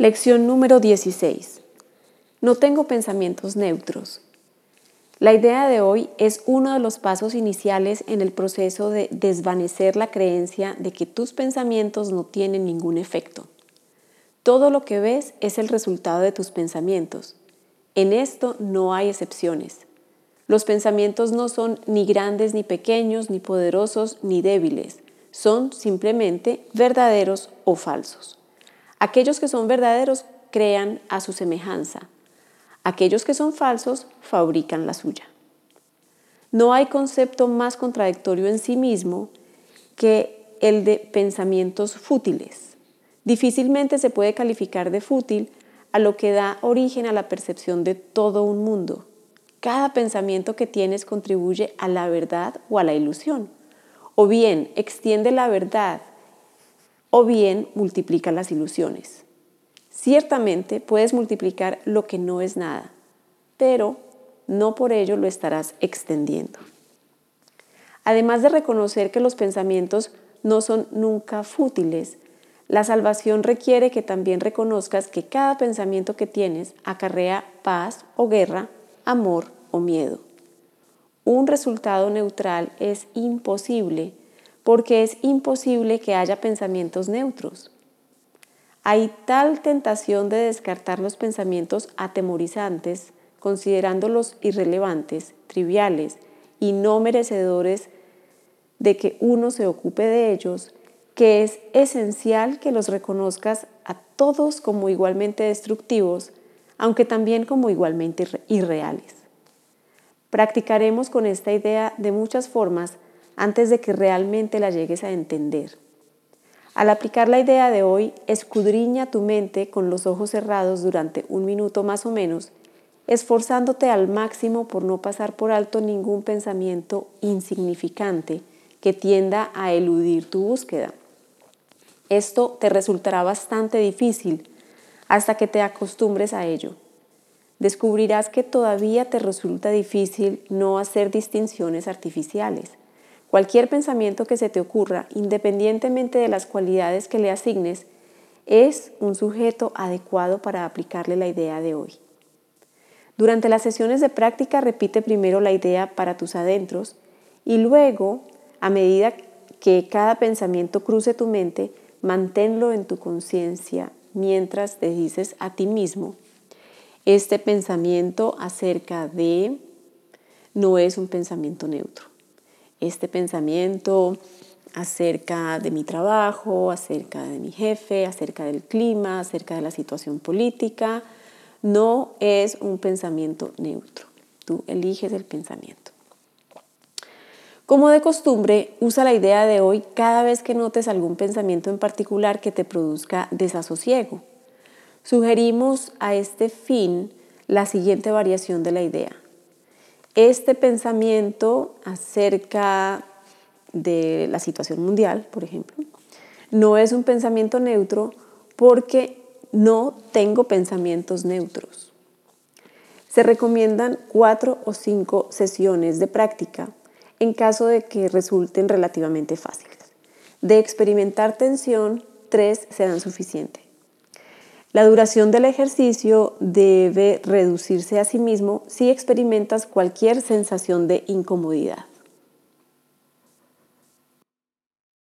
Lección número 16. No tengo pensamientos neutros. La idea de hoy es uno de los pasos iniciales en el proceso de desvanecer la creencia de que tus pensamientos no tienen ningún efecto. Todo lo que ves es el resultado de tus pensamientos. En esto no hay excepciones. Los pensamientos no son ni grandes ni pequeños, ni poderosos ni débiles. Son simplemente verdaderos o falsos. Aquellos que son verdaderos crean a su semejanza. Aquellos que son falsos fabrican la suya. No hay concepto más contradictorio en sí mismo que el de pensamientos fútiles. Difícilmente se puede calificar de fútil a lo que da origen a la percepción de todo un mundo. Cada pensamiento que tienes contribuye a la verdad o a la ilusión. O bien extiende la verdad o bien multiplica las ilusiones. Ciertamente puedes multiplicar lo que no es nada, pero no por ello lo estarás extendiendo. Además de reconocer que los pensamientos no son nunca fútiles, la salvación requiere que también reconozcas que cada pensamiento que tienes acarrea paz o guerra, amor o miedo. Un resultado neutral es imposible porque es imposible que haya pensamientos neutros. Hay tal tentación de descartar los pensamientos atemorizantes, considerándolos irrelevantes, triviales y no merecedores de que uno se ocupe de ellos, que es esencial que los reconozcas a todos como igualmente destructivos, aunque también como igualmente irreales. Practicaremos con esta idea de muchas formas antes de que realmente la llegues a entender. Al aplicar la idea de hoy, escudriña tu mente con los ojos cerrados durante un minuto más o menos, esforzándote al máximo por no pasar por alto ningún pensamiento insignificante que tienda a eludir tu búsqueda. Esto te resultará bastante difícil hasta que te acostumbres a ello. Descubrirás que todavía te resulta difícil no hacer distinciones artificiales Cualquier pensamiento que se te ocurra, independientemente de las cualidades que le asignes, es un sujeto adecuado para aplicarle la idea de hoy. Durante las sesiones de práctica repite primero la idea para tus adentros y luego, a medida que cada pensamiento cruce tu mente, manténlo en tu conciencia mientras te dices a ti mismo, este pensamiento acerca de no es un pensamiento neutro este pensamiento acerca de mi trabajo, acerca de mi jefe, acerca del clima, acerca de la situación política, no es un pensamiento neutro. Tú eliges el pensamiento. Como de costumbre, usa la idea de hoy cada vez que notes algún pensamiento en particular que te produzca desasosiego. Sugerimos a este fin la siguiente variación de la idea este pensamiento acerca de la situación mundial, por ejemplo, no es un pensamiento neutro porque no tengo pensamientos neutros. Se recomiendan cuatro o cinco sesiones de práctica en caso de que resulten relativamente fáciles. De experimentar tensión, tres serán suficientes. La duración del ejercicio debe reducirse a sí mismo si experimentas cualquier sensación de incomodidad.